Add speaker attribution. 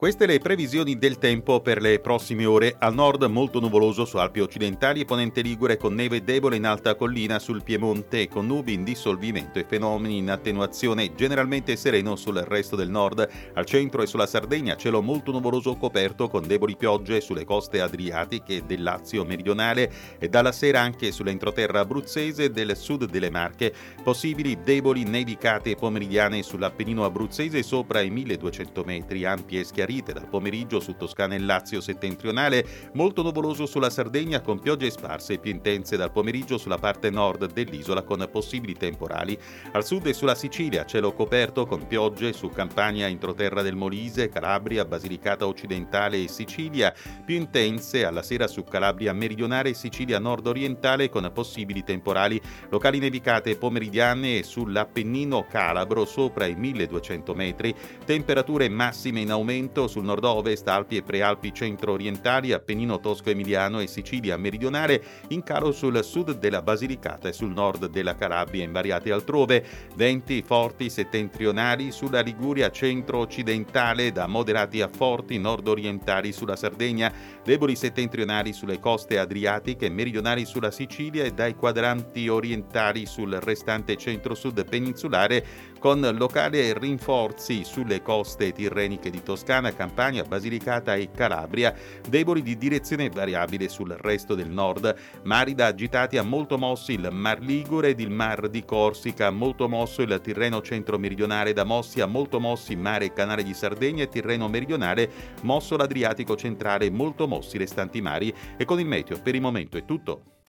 Speaker 1: Queste le previsioni del tempo per le prossime ore. Al nord molto nuvoloso su Alpi occidentali e ponente Ligure con neve debole in alta collina sul Piemonte con nubi in dissolvimento e fenomeni in attenuazione generalmente sereno sul resto del nord. Al centro e sulla Sardegna cielo molto nuvoloso coperto con deboli piogge sulle coste adriatiche del Lazio meridionale e dalla sera anche sull'entroterra abruzzese del sud delle Marche. Possibili deboli nevicate pomeridiane sull'Appennino abruzzese sopra i 1200 metri, ampie schiarite chiarite dal pomeriggio su Toscana e Lazio settentrionale, molto nuvoloso sulla Sardegna con piogge sparse e più intense dal pomeriggio sulla parte nord dell'isola con possibili temporali. Al sud e sulla Sicilia cielo coperto con piogge su Campania, introterra del Molise, Calabria, Basilicata occidentale e Sicilia, più intense alla sera su Calabria meridionale e Sicilia nord-orientale con possibili temporali, locali nevicate pomeridiane e sull'Appennino calabro sopra i 1200 metri, temperature massime in aumento vento sul nord-ovest, Alpi e Prealpi centro-orientali, Appennino tosco-emiliano e Sicilia meridionale, in calo sul sud della Basilicata e sul nord della Calabria, invariati altrove, venti forti settentrionali sulla Liguria centro-occidentale, da moderati a forti nord-orientali sulla Sardegna, deboli settentrionali sulle coste adriatiche, meridionali sulla Sicilia e dai quadranti orientali sul restante centro-sud peninsulare, con locali rinforzi sulle coste tirreniche di Toscana, Campania, Basilicata e Calabria, deboli di direzione variabile sul resto del nord, mari da agitati a molto mossi il Mar Ligure ed il Mar di Corsica, molto mosso il Tirreno centro-meridionale da Mossi a molto mossi mare e canale di Sardegna e Tirreno meridionale, mosso l'Adriatico centrale, molto mossi restanti mari e con il meteo per il momento è tutto.